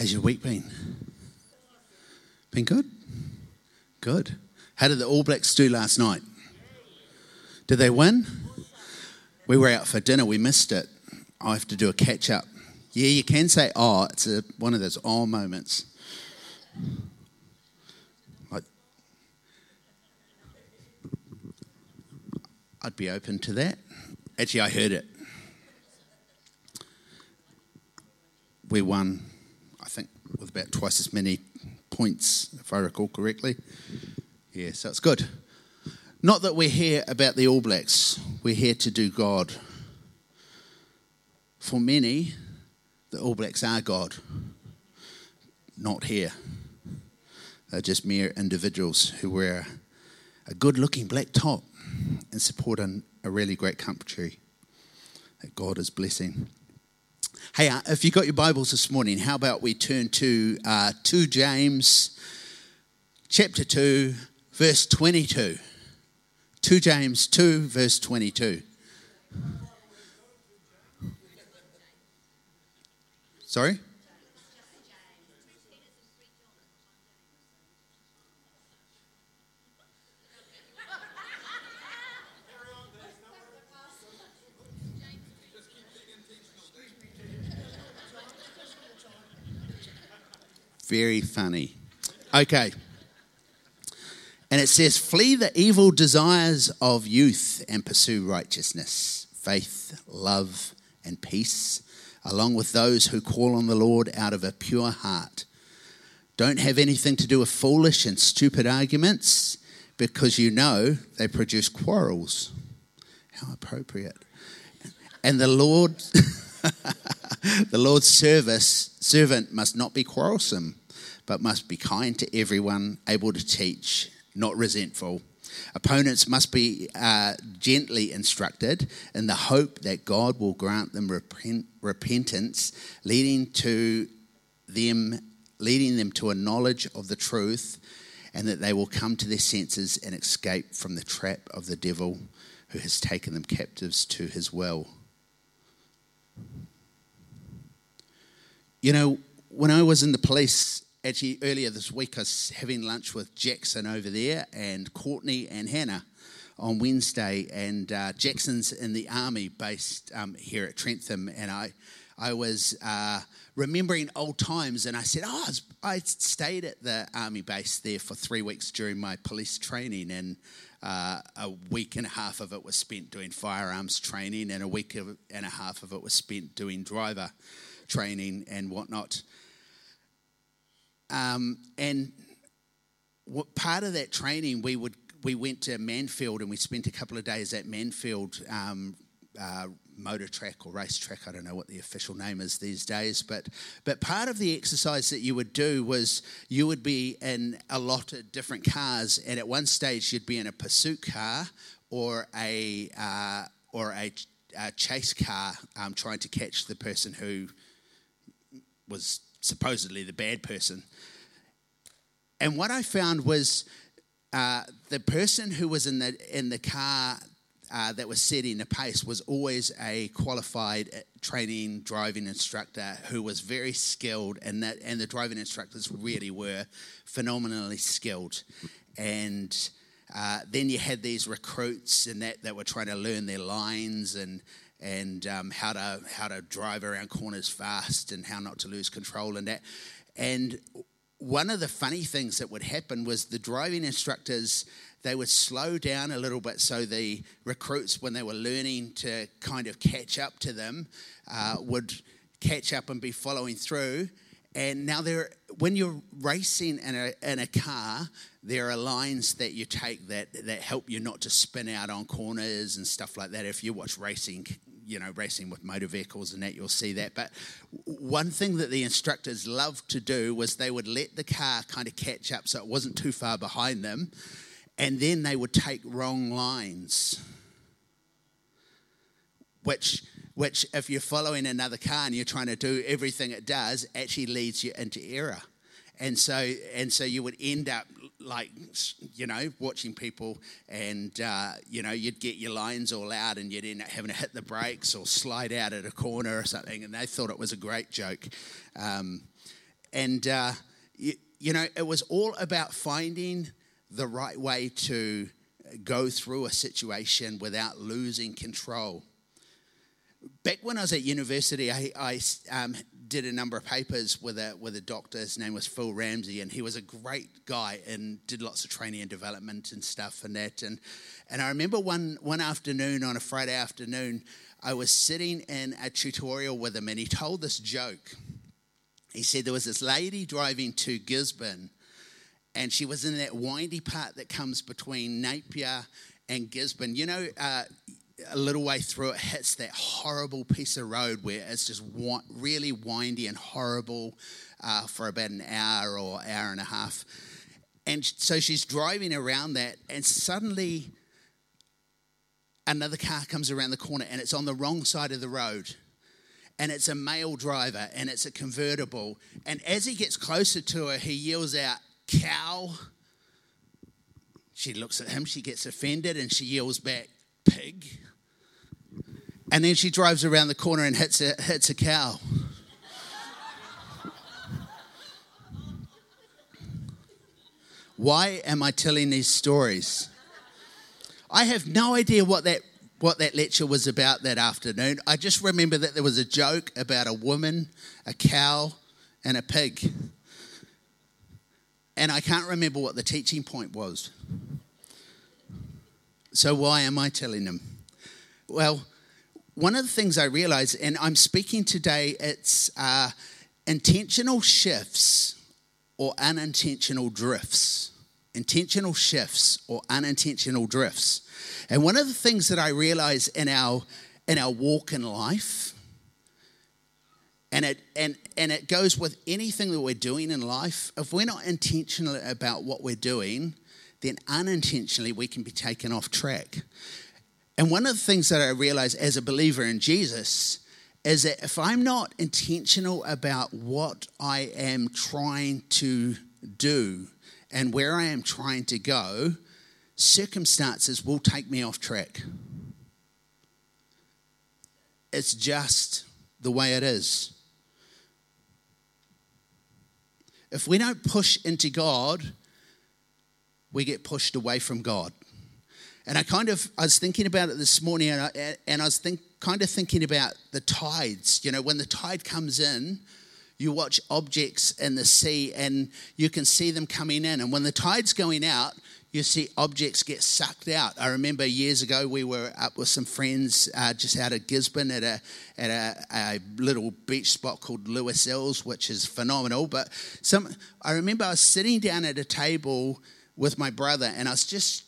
How's your week been? Been good? Good. How did the All Blacks do last night? Did they win? We were out for dinner, we missed it. I have to do a catch up. Yeah, you can say oh, it's a, one of those oh moments. I'd, I'd be open to that. Actually, I heard it. We won, I with about twice as many points, if I recall correctly. Yeah, so it's good. Not that we're here about the All Blacks, we're here to do God. For many, the All Blacks are God, not here. They're just mere individuals who wear a good looking black top and support an, a really great country that God is blessing. Hey, uh, if you got your Bibles this morning, how about we turn to uh, 2 James chapter 2, verse 22. 2 James 2, verse 22. Sorry? Very funny. Okay. And it says, Flee the evil desires of youth and pursue righteousness, faith, love, and peace, along with those who call on the Lord out of a pure heart. Don't have anything to do with foolish and stupid arguments because you know they produce quarrels. How appropriate. And the Lord, the Lord's service servant must not be quarrelsome but must be kind to everyone, able to teach, not resentful. Opponents must be uh, gently instructed in the hope that God will grant them repent, repentance, leading to them, leading them to a knowledge of the truth, and that they will come to their senses and escape from the trap of the devil, who has taken them captives to his will. You know, when I was in the police actually earlier this week I was having lunch with Jackson over there and Courtney and Hannah on Wednesday, and uh, Jackson's in the army based um, here at Trentham, and I. I was uh, remembering old times, and I said, "Oh, I, was, I, stayed at the army base there for three weeks during my police training, and uh, a week and a half of it was spent doing firearms training, and a week and a half of it was spent doing driver training and whatnot." Um, and what, part of that training, we would we went to Manfield and we spent a couple of days at Manfield um, uh, motor track or race track. I don't know what the official name is these days, but but part of the exercise that you would do was you would be in a lot of different cars, and at one stage you'd be in a pursuit car or a uh, or a, a, chase car, um, trying to catch the person who was supposedly the bad person. And what I found was uh, the person who was in the in the car uh, that was setting the pace was always a qualified uh, training driving instructor who was very skilled, and that and the driving instructors really were phenomenally skilled. And uh, then you had these recruits and that that were trying to learn their lines and and um, how to how to drive around corners fast and how not to lose control and that. And one of the funny things that would happen was the driving instructors they would slow down a little bit so the recruits when they were learning to kind of catch up to them uh, would catch up and be following through and now there when you're racing in a, in a car there are lines that you take that, that help you not to spin out on corners and stuff like that if you watch racing you know, racing with motor vehicles and that, you'll see that. But one thing that the instructors loved to do was they would let the car kind of catch up so it wasn't too far behind them, and then they would take wrong lines, which which if you're following another car and you're trying to do everything it does actually leads you into error and so and so you would end up like you know watching people and uh, you know you'd get your lines all out and you'd end up having to hit the brakes or slide out at a corner or something and they thought it was a great joke um, and uh, you, you know, it was all about finding the right way to go through a situation without losing control. Back when I was at university, I, I um, did a number of papers with a with a doctor. His name was Phil Ramsey, and he was a great guy and did lots of training and development and stuff and that. And and I remember one one afternoon on a Friday afternoon, I was sitting in a tutorial with him, and he told this joke. He said there was this lady driving to Gisborne, and she was in that windy part that comes between Napier and Gisborne. You know, uh, a little way through it hits that horrible piece of road where it's just really windy and horrible uh, for about an hour or hour and a half. And so she's driving around that, and suddenly another car comes around the corner and it's on the wrong side of the road. And it's a male driver and it's a convertible. And as he gets closer to her, he yells out, Cow. She looks at him, she gets offended, and she yells back, Pig. And then she drives around the corner and hits a, hits a cow. Why am I telling these stories? I have no idea what that what that lecture was about that afternoon. I just remember that there was a joke about a woman, a cow, and a pig. And I can't remember what the teaching point was. So why am I telling them? Well, one of the things I realize, and I'm speaking today, it's uh, intentional shifts or unintentional drifts. Intentional shifts or unintentional drifts. And one of the things that I realize in our in our walk in life, and it and and it goes with anything that we're doing in life, if we're not intentional about what we're doing, then unintentionally we can be taken off track. And one of the things that I realize as a believer in Jesus is that if I'm not intentional about what I am trying to do and where I am trying to go, circumstances will take me off track. It's just the way it is. If we don't push into God, we get pushed away from God. And I kind of, I was thinking about it this morning, and I, and I was think, kind of thinking about the tides. You know, when the tide comes in, you watch objects in the sea and you can see them coming in. And when the tide's going out, you see objects get sucked out. I remember years ago we were up with some friends uh, just out of Gisborne at a at a, a, little beach spot called Loisels, which is phenomenal. But some, I remember I was sitting down at a table with my brother, and I was just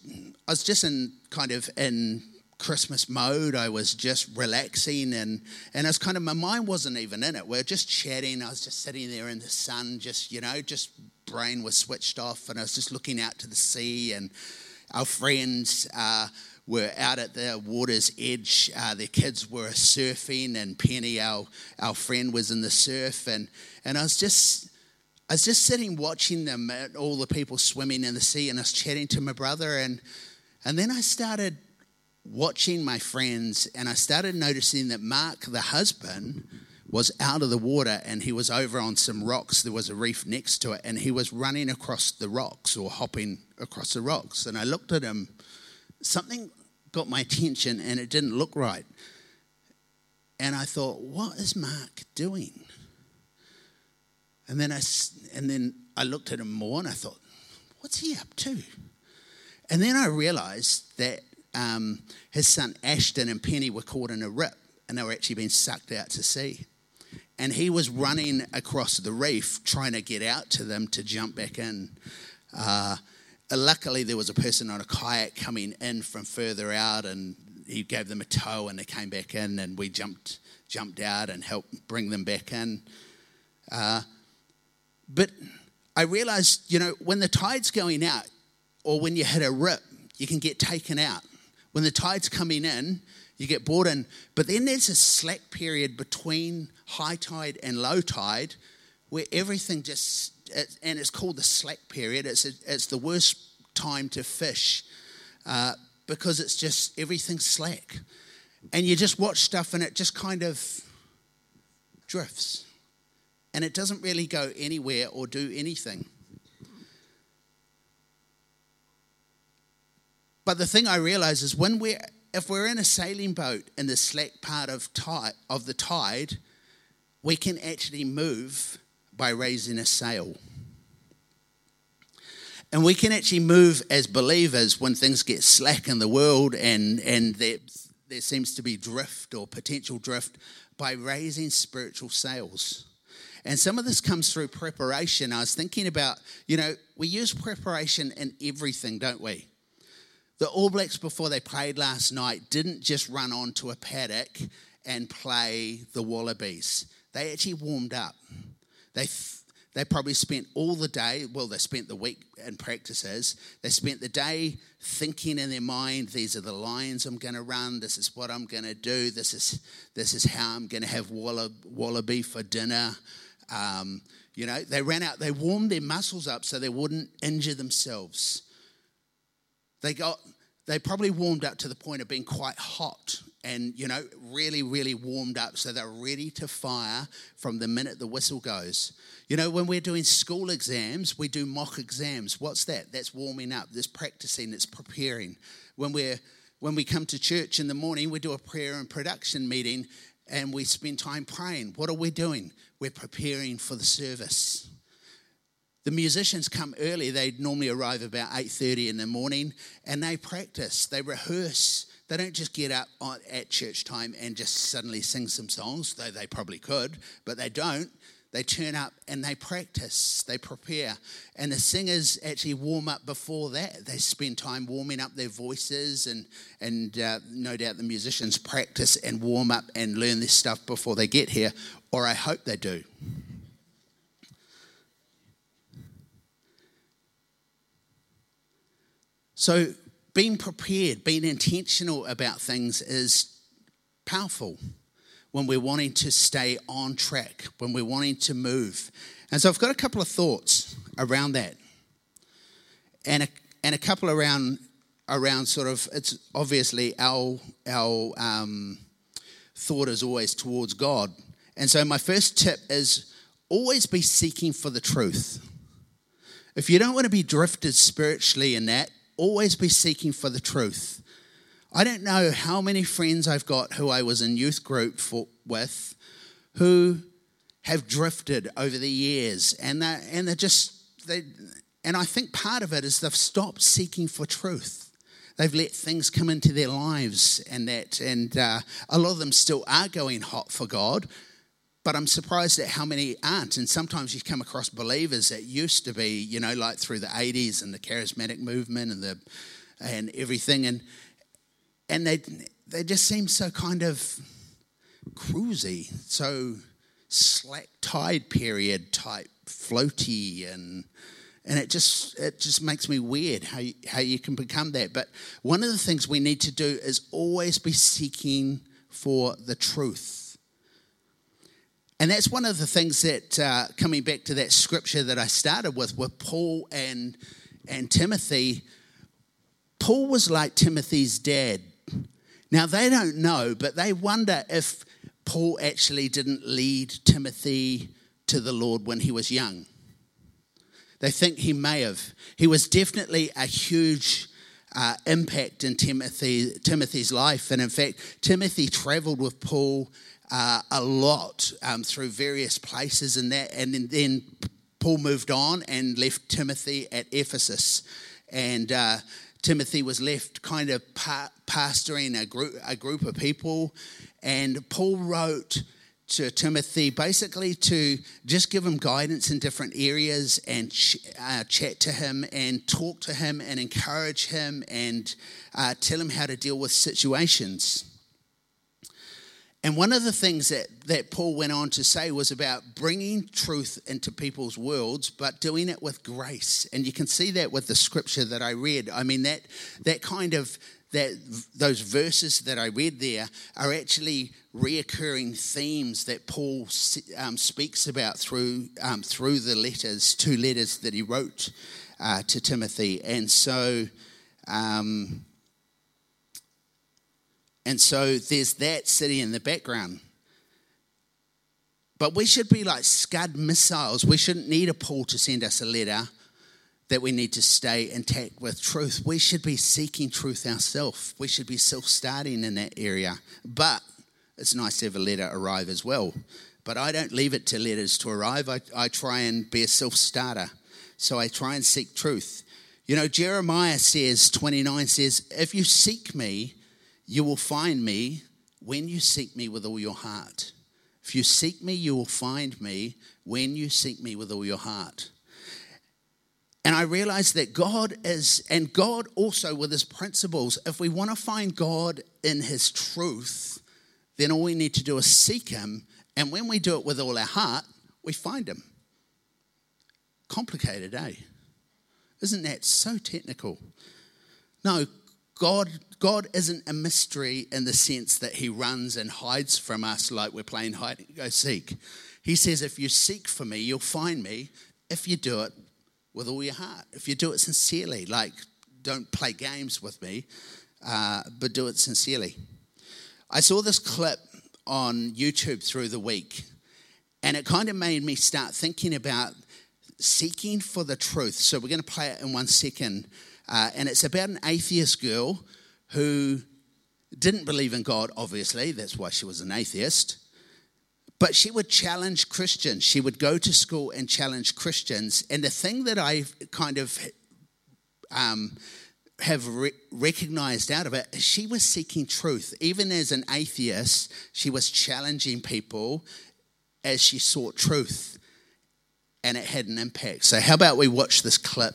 I was just in kind of in Christmas mode. I was just relaxing, and and I was kind of my mind wasn't even in it. We are just chatting. I was just sitting there in the sun, just you know, just brain was switched off, and I was just looking out to the sea, and our friends. Uh, were out at the water's edge. Uh, their kids were surfing, and Penny, our, our friend, was in the surf. And, and I was just I was just sitting watching them, and all the people swimming in the sea, and I was chatting to my brother. And, and then I started watching my friends, and I started noticing that Mark, the husband, was out of the water and he was over on some rocks. There was a reef next to it, and he was running across the rocks or hopping across the rocks. And I looked at him, something got my attention, and it didn't look right. And I thought, what is Mark doing? And then I, and then I looked at him more and I thought, what's he up to? And then I realized that um, his son Ashton and Penny were caught in a rip and they were actually being sucked out to sea. And he was running across the reef trying to get out to them to jump back in. Uh, luckily, there was a person on a kayak coming in from further out and he gave them a tow and they came back in and we jumped, jumped out and helped bring them back in. Uh, but I realized, you know, when the tide's going out or when you hit a rip, you can get taken out. When the tide's coming in, you get brought in. But then there's a slack period between high tide and low tide where everything just, and it's called the slack period. It's, a, it's the worst time to fish uh, because it's just everything's slack. And you just watch stuff and it just kind of drifts and it doesn't really go anywhere or do anything. But the thing I realize is when we're if we're in a sailing boat in the slack part of tide of the tide, we can actually move by raising a sail. And we can actually move as believers when things get slack in the world and, and there, there seems to be drift or potential drift by raising spiritual sails. And some of this comes through preparation. I was thinking about, you know, we use preparation in everything, don't we? The All Blacks, before they played last night, didn't just run onto a paddock and play the Wallabies. They actually warmed up. They, they probably spent all the day, well, they spent the week in practices. They spent the day thinking in their mind, these are the lines I'm going to run, this is what I'm going to do, this is, this is how I'm going to have wallaby for dinner. Um, you know, they ran out, they warmed their muscles up so they wouldn't injure themselves. They got, they probably warmed up to the point of being quite hot and, you know, really, really warmed up so they're ready to fire from the minute the whistle goes. You know, when we're doing school exams, we do mock exams. What's that? That's warming up, that's practicing, that's preparing. When we're when we come to church in the morning, we do a prayer and production meeting and we spend time praying. What are we doing? We're preparing for the service. The musicians come early. They normally arrive about 8:30 in the morning and they practice, they rehearse. They don't just get up at church time and just suddenly sing some songs, though they probably could, but they don't. They turn up and they practice, they prepare. And the singers actually warm up before that. They spend time warming up their voices, and, and uh, no doubt the musicians practice and warm up and learn this stuff before they get here, or I hope they do. So, being prepared, being intentional about things is powerful when we're wanting to stay on track, when we're wanting to move. And so, I've got a couple of thoughts around that, and a, and a couple around around sort of it's obviously our our um, thought is always towards God. And so, my first tip is always be seeking for the truth. If you don't want to be drifted spiritually in that, always be seeking for the truth. I don't know how many friends I've got who I was in youth group for, with who have drifted over the years and they're, and they're just, they, and I think part of it is they've stopped seeking for truth. They've let things come into their lives and that, and uh, a lot of them still are going hot for God, but I'm surprised at how many aren't. And sometimes you come across believers that used to be, you know, like through the 80s and the charismatic movement and the and everything, and and they they just seem so kind of cruisy, so slack tide period type, floaty, and and it just it just makes me weird how you, how you can become that. But one of the things we need to do is always be seeking for the truth and that's one of the things that, uh, coming back to that scripture that I started with, with Paul and, and Timothy, Paul was like Timothy's dad. Now, they don't know, but they wonder if Paul actually didn't lead Timothy to the Lord when he was young. They think he may have. He was definitely a huge uh, impact in Timothy, Timothy's life. And in fact, Timothy traveled with Paul uh, a lot um, through various places and that. And then Paul moved on and left Timothy at Ephesus. And uh, Timothy was left kind of pa- pastoring a group, a group of people. And Paul wrote to Timothy basically to just give him guidance in different areas and ch- uh, chat to him and talk to him and encourage him and uh, tell him how to deal with situations. And one of the things that, that Paul went on to say was about bringing truth into people's worlds, but doing it with grace. And you can see that with the scripture that I read. I mean, that, that kind of, that those verses that I read there are actually reoccurring themes that Paul um, speaks about through, um, through the letters, two letters that he wrote uh, to Timothy. And so, um, and so there's that sitting in the background. But we should be like Scud missiles. We shouldn't need a Paul to send us a letter that we need to stay intact with truth. We should be seeking truth ourselves. We should be self starting in that area. But it's nice to have a letter arrive as well. But I don't leave it to letters to arrive. I, I try and be a self starter. So I try and seek truth. You know, Jeremiah says, 29 says, If you seek me, you will find me when you seek me with all your heart. If you seek me, you will find me when you seek me with all your heart. And I realized that God is, and God also with his principles, if we want to find God in his truth, then all we need to do is seek him. And when we do it with all our heart, we find him. Complicated, eh? Isn't that so technical? No, God, God isn't a mystery in the sense that he runs and hides from us like we're playing hide and go seek. He says, if you seek for me, you'll find me if you do it with all your heart. If you do it sincerely, like don't play games with me, uh, but do it sincerely. I saw this clip on YouTube through the week, and it kind of made me start thinking about seeking for the truth. So we're going to play it in one second. Uh, and it's about an atheist girl who didn't believe in God, obviously, that's why she was an atheist. But she would challenge Christians. She would go to school and challenge Christians. And the thing that I kind of um, have re- recognized out of it, she was seeking truth. Even as an atheist, she was challenging people as she sought truth. And it had an impact. So, how about we watch this clip?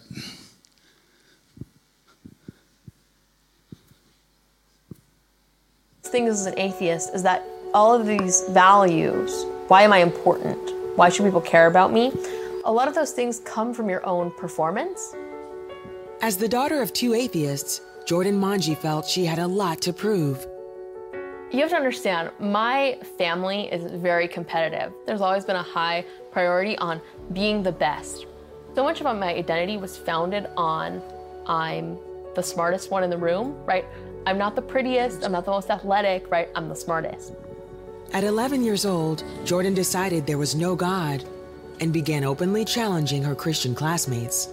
The thing as an atheist is that all of these values why am I important? Why should people care about me? A lot of those things come from your own performance. As the daughter of two atheists, Jordan Monge felt she had a lot to prove. You have to understand, my family is very competitive. There's always been a high priority on being the best. So much of my identity was founded on I'm the smartest one in the room, right? I'm not the prettiest, I'm not the most athletic, right? I'm the smartest. At 11 years old, Jordan decided there was no God and began openly challenging her Christian classmates.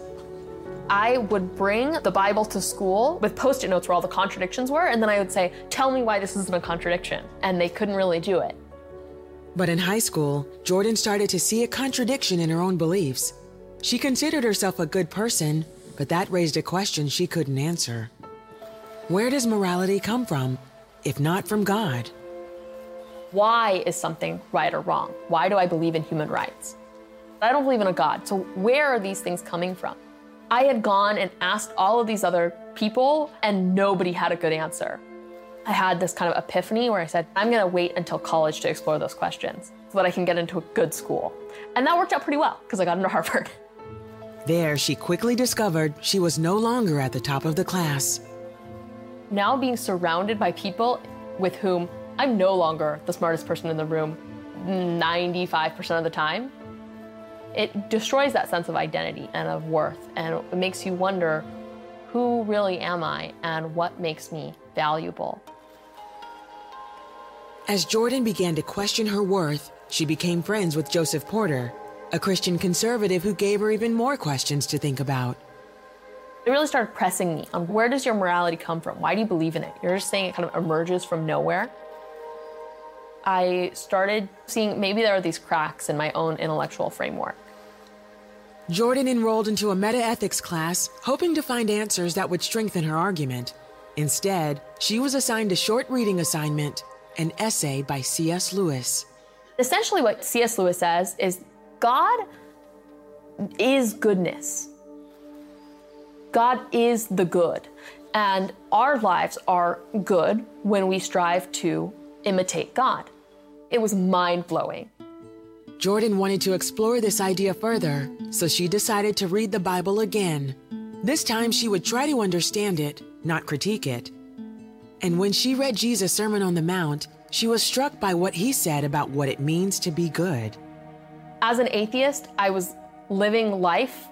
I would bring the Bible to school with post it notes where all the contradictions were, and then I would say, Tell me why this isn't a contradiction. And they couldn't really do it. But in high school, Jordan started to see a contradiction in her own beliefs. She considered herself a good person, but that raised a question she couldn't answer. Where does morality come from, if not from God? why is something right or wrong? Why do I believe in human rights? I don't believe in a God. So where are these things coming from? I had gone and asked all of these other people, and nobody had a good answer. I had this kind of epiphany where I said, I'm going to wait until college to explore those questions so that I can get into a good school. And that worked out pretty well because I got into Harvard. There, she quickly discovered she was no longer at the top of the class. Now, being surrounded by people with whom I'm no longer the smartest person in the room 95% of the time. It destroys that sense of identity and of worth, and it makes you wonder who really am I and what makes me valuable. As Jordan began to question her worth, she became friends with Joseph Porter, a Christian conservative who gave her even more questions to think about. It really started pressing me on where does your morality come from? Why do you believe in it? You're just saying it kind of emerges from nowhere. I started seeing maybe there are these cracks in my own intellectual framework. Jordan enrolled into a meta ethics class, hoping to find answers that would strengthen her argument. Instead, she was assigned a short reading assignment an essay by C.S. Lewis. Essentially, what C.S. Lewis says is God is goodness. God is the good. And our lives are good when we strive to imitate God. It was mind blowing. Jordan wanted to explore this idea further, so she decided to read the Bible again. This time she would try to understand it, not critique it. And when she read Jesus' Sermon on the Mount, she was struck by what he said about what it means to be good. As an atheist, I was living life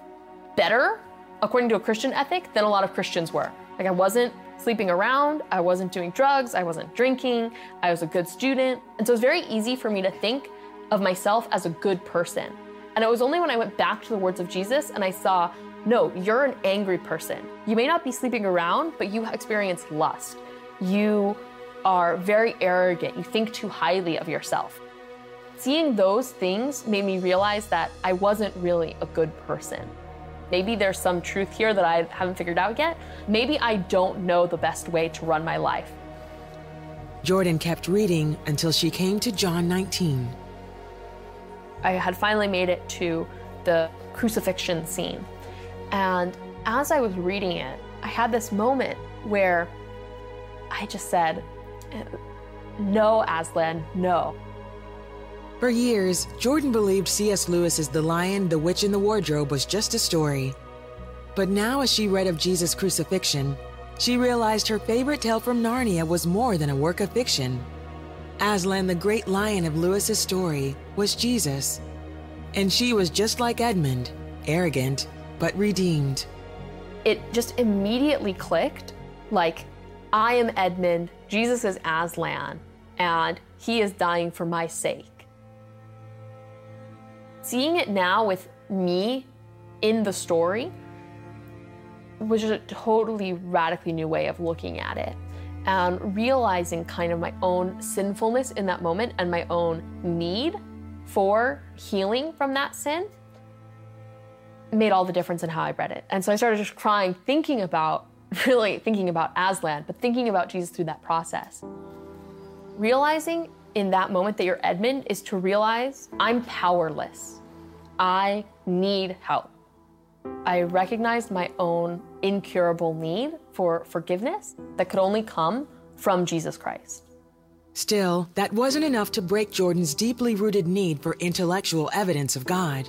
better, according to a Christian ethic, than a lot of Christians were. Like, I wasn't sleeping around, I wasn't doing drugs, I wasn't drinking, I was a good student. And so it's very easy for me to think of myself as a good person. And it was only when I went back to the words of Jesus and I saw, no, you're an angry person. You may not be sleeping around, but you experience lust. You are very arrogant. You think too highly of yourself. Seeing those things made me realize that I wasn't really a good person. Maybe there's some truth here that I haven't figured out yet. Maybe I don't know the best way to run my life. Jordan kept reading until she came to John 19. I had finally made it to the crucifixion scene. And as I was reading it, I had this moment where I just said, No, Aslan, no. For years, Jordan believed C.S. Lewis's The Lion, the Witch, and the Wardrobe was just a story. But now, as she read of Jesus' crucifixion, she realized her favorite tale from Narnia was more than a work of fiction. Aslan, the great lion of Lewis's story, was Jesus. And she was just like Edmund, arrogant, but redeemed. It just immediately clicked like, I am Edmund, Jesus is Aslan, and he is dying for my sake. Seeing it now with me in the story was just a totally radically new way of looking at it and realizing kind of my own sinfulness in that moment and my own need for healing from that sin made all the difference in how I read it. And so I started just crying, thinking about, really thinking about Aslan, but thinking about Jesus through that process. Realizing in that moment that you're Edmund is to realize I'm powerless. I need help. I recognized my own incurable need for forgiveness that could only come from Jesus Christ. Still, that wasn't enough to break Jordan's deeply rooted need for intellectual evidence of God.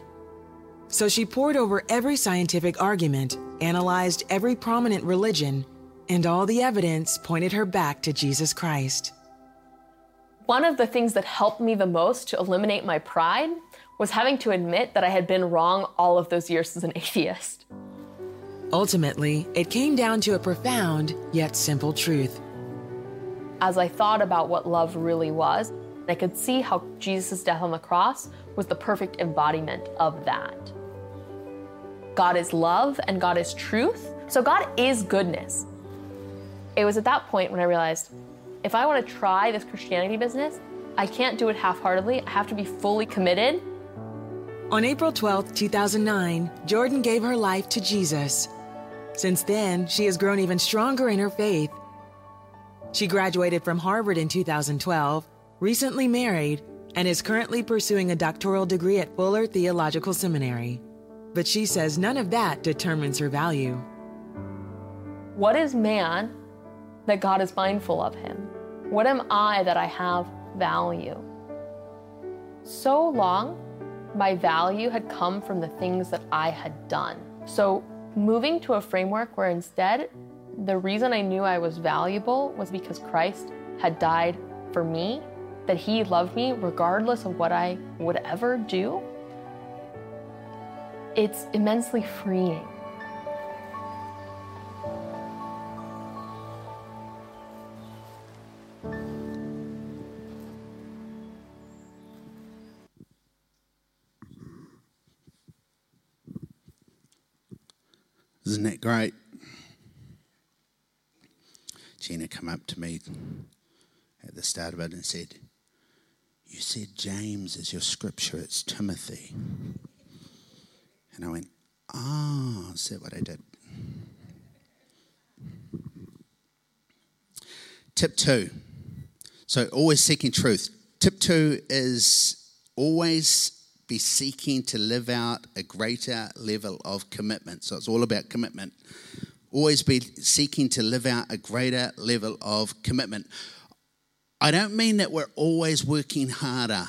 So she pored over every scientific argument, analyzed every prominent religion, and all the evidence pointed her back to Jesus Christ. One of the things that helped me the most to eliminate my pride was having to admit that I had been wrong all of those years as an atheist. Ultimately, it came down to a profound yet simple truth. As I thought about what love really was, I could see how Jesus' death on the cross was the perfect embodiment of that. God is love and God is truth, so God is goodness. It was at that point when I realized if I want to try this Christianity business, I can't do it half heartedly. I have to be fully committed. On April 12, 2009, Jordan gave her life to Jesus. Since then, she has grown even stronger in her faith. She graduated from Harvard in 2012, recently married, and is currently pursuing a doctoral degree at Fuller Theological Seminary. But she says none of that determines her value. What is man that God is mindful of him? What am I that I have value? So long, my value had come from the things that I had done. So, moving to a framework where instead, the reason I knew I was valuable was because Christ had died for me, that He loved me regardless of what I would ever do, it's immensely freeing. Great? Gina come up to me at the start of it and said, You said James is your scripture, it's Timothy. And I went, Oh, is that what I did? Tip two. So, always seeking truth. Tip two is always be seeking to live out a greater level of commitment. So it's all about commitment. Always be seeking to live out a greater level of commitment. I don't mean that we're always working harder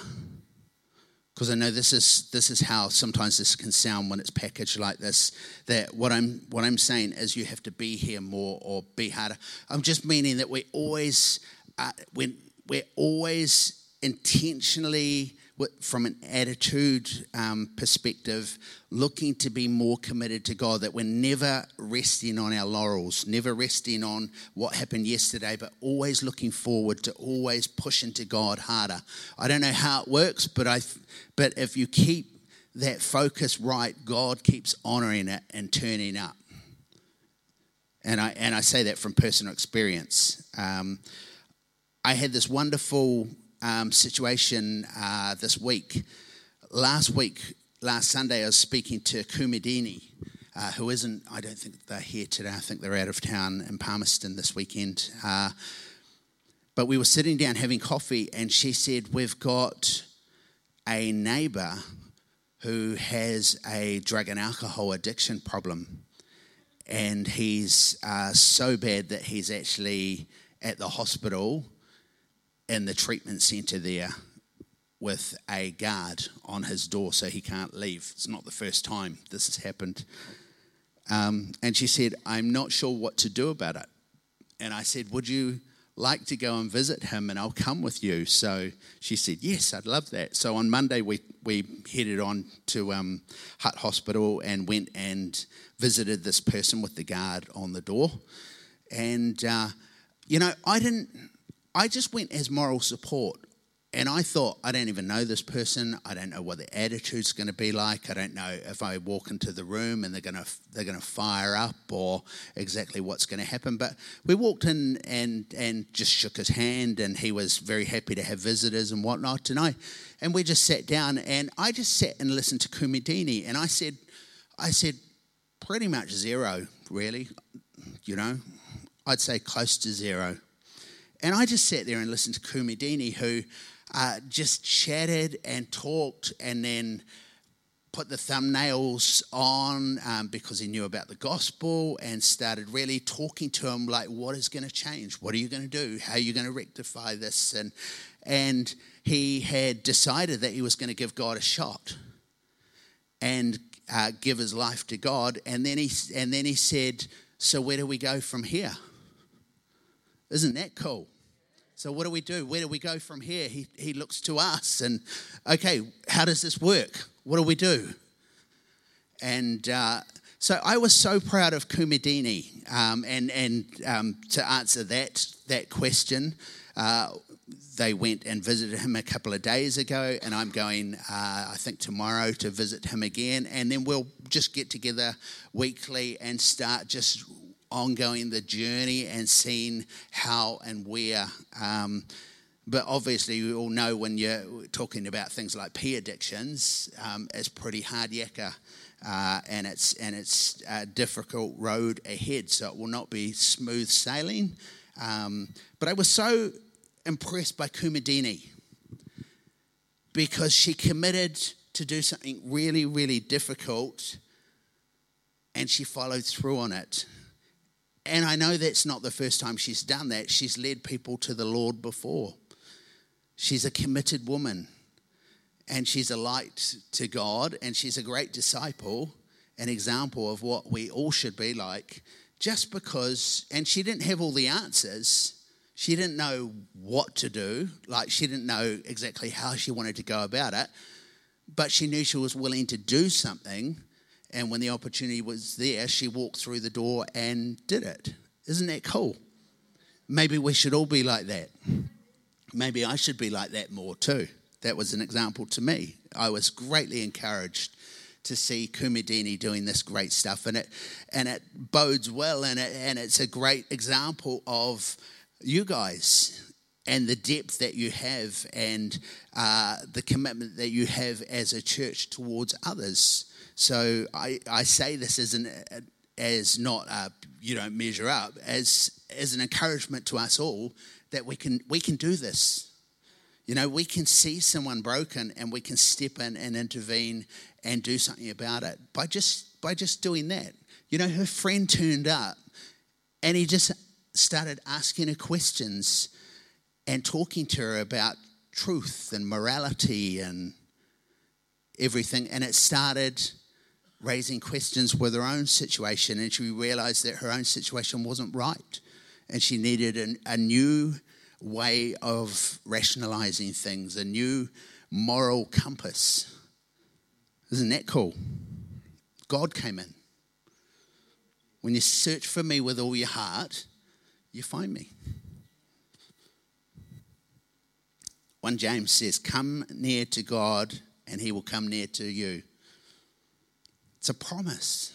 because I know this is this is how sometimes this can sound when it's packaged like this. That what I'm what I'm saying is you have to be here more or be harder. I'm just meaning that we're always uh, when we're always intentionally from an attitude um, perspective, looking to be more committed to God, that we're never resting on our laurels, never resting on what happened yesterday, but always looking forward to always pushing to God harder. I don't know how it works, but I, but if you keep that focus right, God keeps honoring it and turning up. And I, and I say that from personal experience. Um, I had this wonderful um, situation uh, this week. Last week, last Sunday, I was speaking to Kumidini, uh, who isn't, I don't think they're here today. I think they're out of town in Palmerston this weekend. Uh, but we were sitting down having coffee, and she said, We've got a neighbor who has a drug and alcohol addiction problem. And he's uh, so bad that he's actually at the hospital in the treatment centre there with a guard on his door so he can't leave. It's not the first time this has happened. Um, and she said, I'm not sure what to do about it. And I said, Would you like to go and visit him and I'll come with you? So she said, Yes, I'd love that. So on Monday, we, we headed on to um, Hutt Hospital and went and visited this person with the guard on the door. And, uh, you know, I didn't I just went as moral support. And I thought, I don't even know this person. I don't know what their attitude's going to be like. I don't know if I walk into the room and they're going to they're going to fire up or exactly what's going to happen. But we walked in and and just shook his hand, and he was very happy to have visitors and whatnot. And I and we just sat down, and I just sat and listened to Kumidini, and I said, I said, pretty much zero, really. You know, I'd say close to zero. And I just sat there and listened to Kumidini, who uh, just chatted and talked and then put the thumbnails on um, because he knew about the gospel and started really talking to him like what is going to change? What are you going to do? How are you going to rectify this? And and he had decided that he was going to give god a shot and uh, give his life to god. And then he and then he said so where do we go from here isn't that cool so what do we do? Where do we go from here? He, he looks to us and, okay, how does this work? What do we do? And uh, so I was so proud of Kumidini. Um, and and um, to answer that, that question, uh, they went and visited him a couple of days ago, and I'm going, uh, I think, tomorrow to visit him again. And then we'll just get together weekly and start just ongoing the journey and seeing how and where. Um, but obviously, we all know when you're talking about things like P addictions, um, it's pretty hard yakka. Uh, and it's and it's a difficult road ahead, so it will not be smooth sailing. Um, but I was so impressed by Kumidini because she committed to do something really, really difficult, and she followed through on it. And I know that's not the first time she's done that. She's led people to the Lord before. She's a committed woman and she's a light to God and she's a great disciple, an example of what we all should be like. Just because, and she didn't have all the answers, she didn't know what to do, like she didn't know exactly how she wanted to go about it, but she knew she was willing to do something and when the opportunity was there, she walked through the door and did it. Isn't that cool? Maybe we should all be like that. Maybe I should be like that more too. That was an example to me. I was greatly encouraged to see Kumidini doing this great stuff, and it and it bodes well, and it, and it's a great example of you guys and the depth that you have, and uh, the commitment that you have as a church towards others. So I, I say this as an as not a, you don't measure up as as an encouragement to us all that we can we can do this. You know, we can see someone broken and we can step in and intervene and do something about it by just by just doing that. You know, her friend turned up and he just started asking her questions and talking to her about truth and morality and everything. And it started raising questions with her own situation, and she realized that her own situation wasn't right, and she needed an, a new way of rationalizing things, a new, moral compass. Isn't that cool? God came in. When you search for me with all your heart, you find me. 1 James says, Come near to God, and he will come near to you. It's a promise.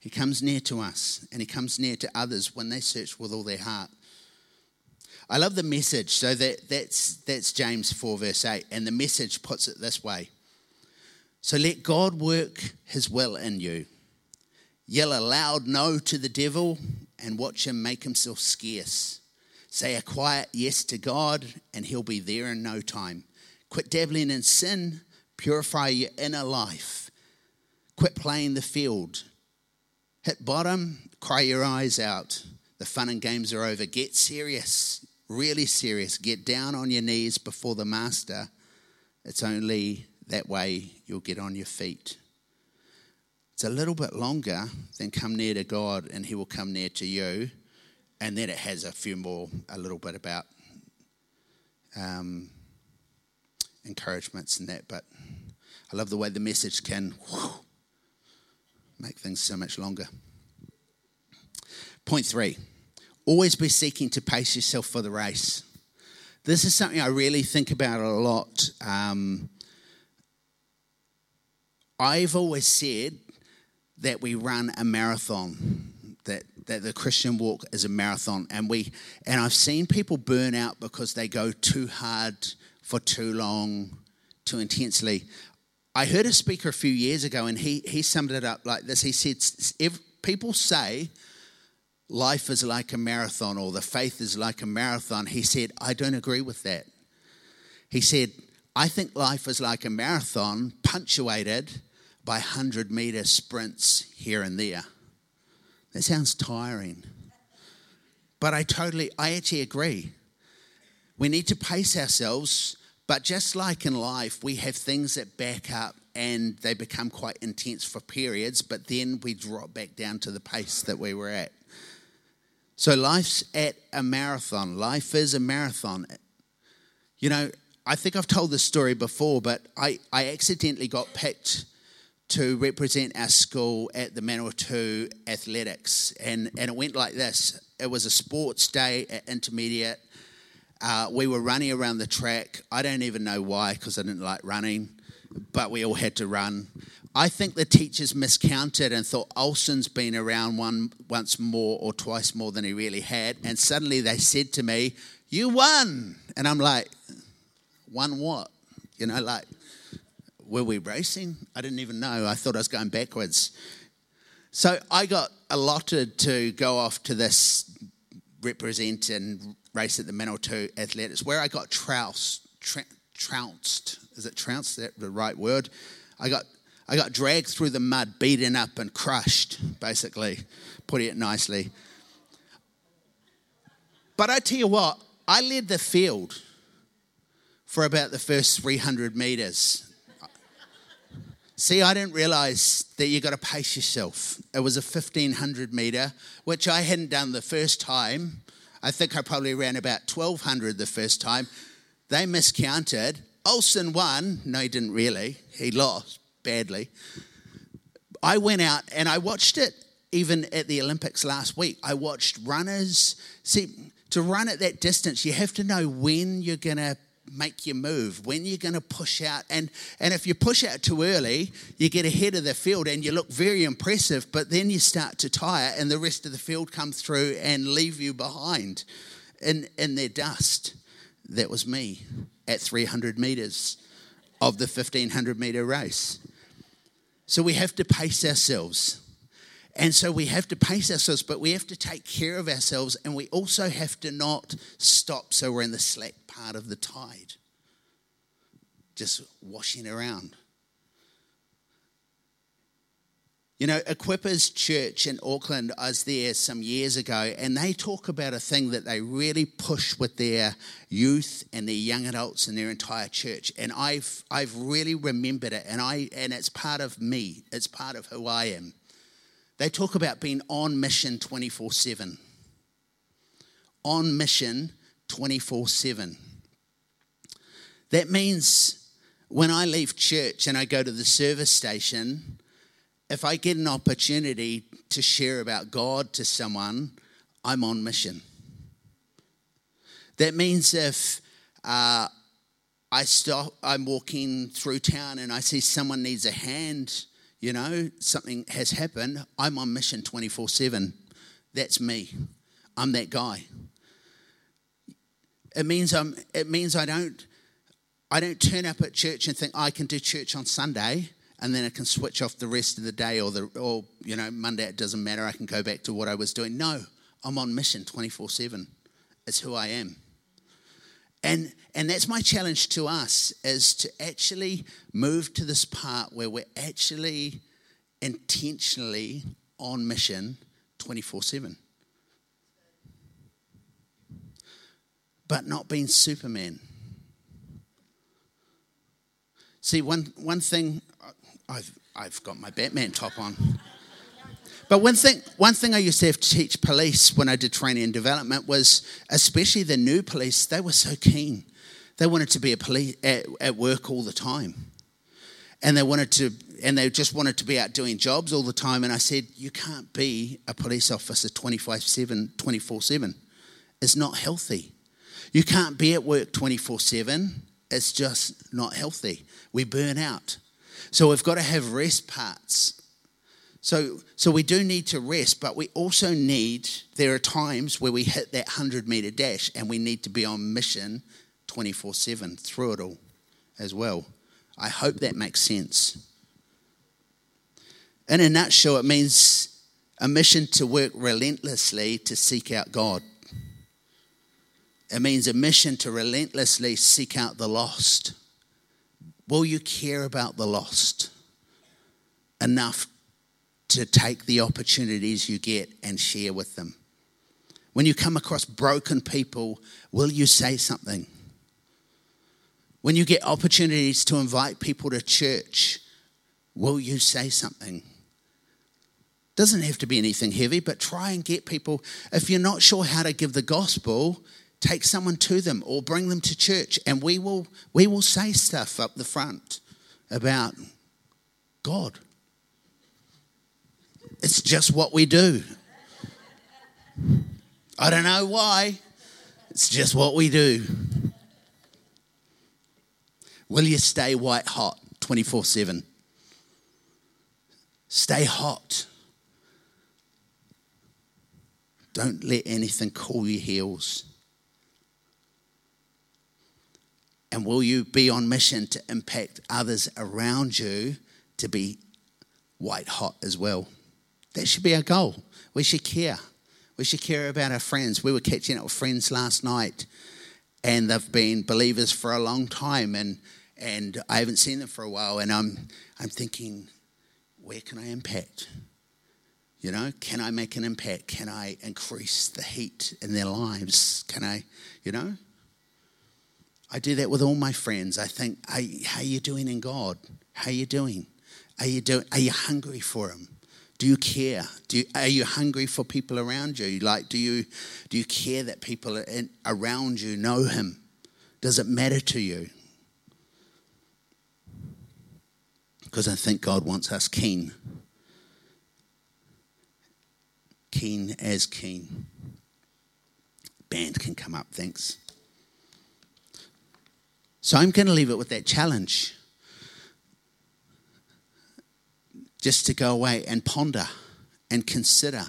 He comes near to us, and he comes near to others when they search with all their heart. I love the message. So that, that's, that's James 4, verse 8. And the message puts it this way So let God work his will in you. Yell a loud no to the devil and watch him make himself scarce. Say a quiet yes to God, and he'll be there in no time. Quit dabbling in sin, purify your inner life. Quit playing the field. Hit bottom, cry your eyes out. The fun and games are over. Get serious really serious, get down on your knees before the Master. It's only that way you'll get on your feet. It's a little bit longer than come near to God and He will come near to you. And then it has a few more, a little bit about um, encouragements and that. But I love the way the message can make things so much longer. Point three always be seeking to pace yourself for the race. This is something I really think about a lot. Um, I've always said that we run a marathon, that, that the Christian walk is a marathon, and we and I've seen people burn out because they go too hard for too long, too intensely. I heard a speaker a few years ago, and he he summed it up like this. He said, "People say life is like a marathon or the faith is like a marathon, he said, I don't agree with that. He said, I think life is like a marathon punctuated by 100 meter sprints here and there. That sounds tiring. But I totally, I actually agree. We need to pace ourselves, but just like in life, we have things that back up and they become quite intense for periods, but then we drop back down to the pace that we were at. So life's at a marathon. Life is a marathon. You know, I think I've told this story before, but I, I accidentally got picked to represent our school at the Manawatu Athletics. And, and it went like this it was a sports day at intermediate. Uh, we were running around the track. I don't even know why, because I didn't like running, but we all had to run. I think the teachers miscounted and thought Olsen's been around one once more or twice more than he really had. And suddenly they said to me, You won. And I'm like, Won what? You know, like, were we racing? I didn't even know. I thought I was going backwards. So I got allotted to go off to this represent and race at the Manawatu Athletics, where I got trounced. trounced. Is it trounced? That the right word? I got I got dragged through the mud, beaten up, and crushed, basically, putting it nicely. But I tell you what, I led the field for about the first 300 meters. See, I didn't realize that you got to pace yourself. It was a 1500 meter, which I hadn't done the first time. I think I probably ran about 1200 the first time. They miscounted. Olsen won. No, he didn't really. He lost badly. I went out and I watched it even at the Olympics last week. I watched runners. See, to run at that distance, you have to know when you're going to make your move, when you're going to push out. And, and if you push out too early, you get ahead of the field and you look very impressive, but then you start to tire and the rest of the field come through and leave you behind in, in their dust. That was me at 300 meters of the 1500 meter race. So we have to pace ourselves. And so we have to pace ourselves, but we have to take care of ourselves, and we also have to not stop so we're in the slack part of the tide, just washing around. You know, Equippers Church in Auckland, I was there some years ago, and they talk about a thing that they really push with their youth and their young adults and their entire church. And I've, I've really remembered it, and, I, and it's part of me, it's part of who I am. They talk about being on mission 24 7. On mission 24 7. That means when I leave church and I go to the service station, if I get an opportunity to share about God to someone, I'm on mission. That means if uh, I stop, I'm walking through town and I see someone needs a hand, you know, something has happened, I'm on mission 24 7. That's me. I'm that guy. It means I'm it means I don't I don't turn up at church and think I can do church on Sunday and then I can switch off the rest of the day or the or you know Monday it doesn't matter I can go back to what I was doing. No, I'm on mission 24/7. It's who I am. And and that's my challenge to us is to actually move to this part where we're actually intentionally on mission 24/7. But not being Superman See, one, one thing, I've, I've got my Batman top on. But one thing, one thing I used to have to teach police when I did training and development was, especially the new police, they were so keen. They wanted to be a police at, at work all the time, and they wanted to, and they just wanted to be out doing jobs all the time. And I said, you can't be a police officer 25/7, 24/7. It's not healthy. You can't be at work 24 7 it's just not healthy. We burn out. So we've got to have rest parts. So, so we do need to rest, but we also need, there are times where we hit that 100 meter dash and we need to be on mission 24 7 through it all as well. I hope that makes sense. In a nutshell, it means a mission to work relentlessly to seek out God. It means a mission to relentlessly seek out the lost. Will you care about the lost enough to take the opportunities you get and share with them? When you come across broken people, will you say something? When you get opportunities to invite people to church, will you say something? Doesn't have to be anything heavy, but try and get people. If you're not sure how to give the gospel, take someone to them or bring them to church and we will we will say stuff up the front about God. It's just what we do. I don't know why. It's just what we do. Will you stay white hot 24 7? Stay hot. Don't let anything cool your heels. And will you be on mission to impact others around you to be white hot as well? That should be our goal. We should care. We should care about our friends. We were catching up with friends last night, and they've been believers for a long time, and and I haven't seen them for a while, and I'm I'm thinking, where can I impact? You know, can I make an impact? Can I increase the heat in their lives? Can I, you know? I do that with all my friends. I think, how are you doing in God? How are you doing? Are you, doing, are you hungry for Him? Do you care? Do you, are you hungry for people around you? Like, do you, do you care that people in, around you know Him? Does it matter to you? Because I think God wants us keen. Keen as keen. Band can come up, thanks. So I'm going to leave it with that challenge. Just to go away and ponder and consider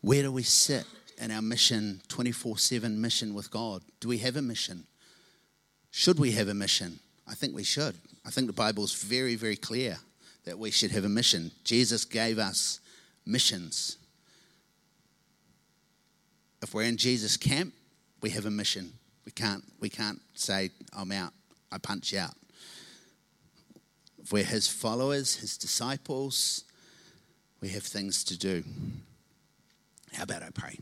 where do we sit in our mission, 24 7 mission with God? Do we have a mission? Should we have a mission? I think we should. I think the Bible is very, very clear that we should have a mission. Jesus gave us missions. If we're in Jesus' camp, we have a mission. We can't, we can't say, I'm out, I punch out. We're his followers, his disciples, we have things to do. How about I pray?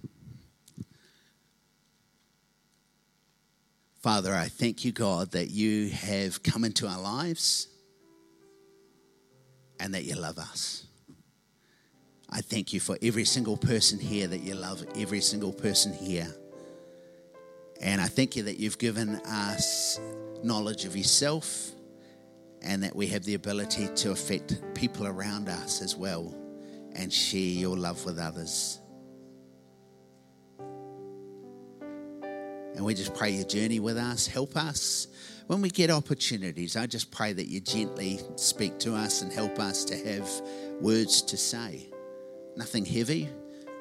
Father, I thank you, God, that you have come into our lives and that you love us. I thank you for every single person here, that you love every single person here And I thank you that you've given us knowledge of yourself and that we have the ability to affect people around us as well and share your love with others. And we just pray your journey with us. Help us when we get opportunities. I just pray that you gently speak to us and help us to have words to say. Nothing heavy,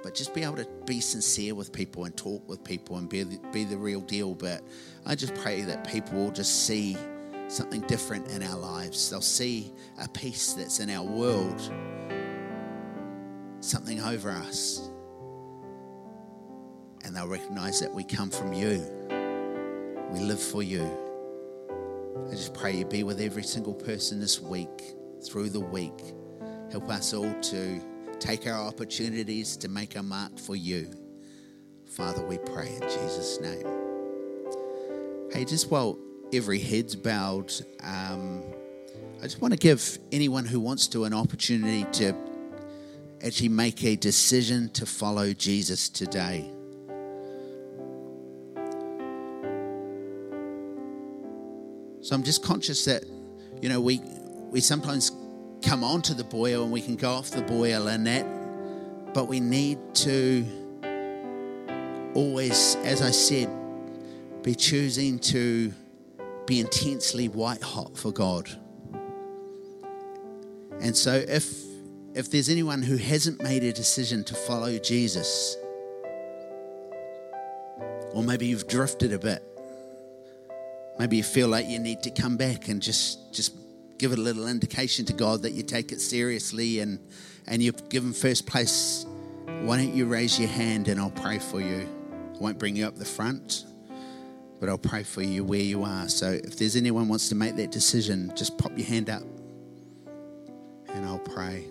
but just be able to be sincere with people and talk with people and be be the real deal. But I just pray that people will just see something different in our lives. They'll see a peace that's in our world, something over us. And they'll recognize that we come from you, we live for you. I just pray you be with every single person this week, through the week. Help us all to take our opportunities to make a mark for you. Father, we pray in Jesus' name. Hey, just while every head's bowed, um, I just want to give anyone who wants to an opportunity to actually make a decision to follow Jesus today. So I'm just conscious that, you know, we we sometimes come onto the boil and we can go off the boil and that, but we need to always, as I said, be choosing to be intensely white hot for God. And so if if there's anyone who hasn't made a decision to follow Jesus, or maybe you've drifted a bit, maybe you feel like you need to come back and just just give it a little indication to God that you take it seriously and and you've given first place, why don't you raise your hand and I'll pray for you. I won't bring you up the front but I'll pray for you where you are. So if there's anyone wants to make that decision, just pop your hand up and I'll pray.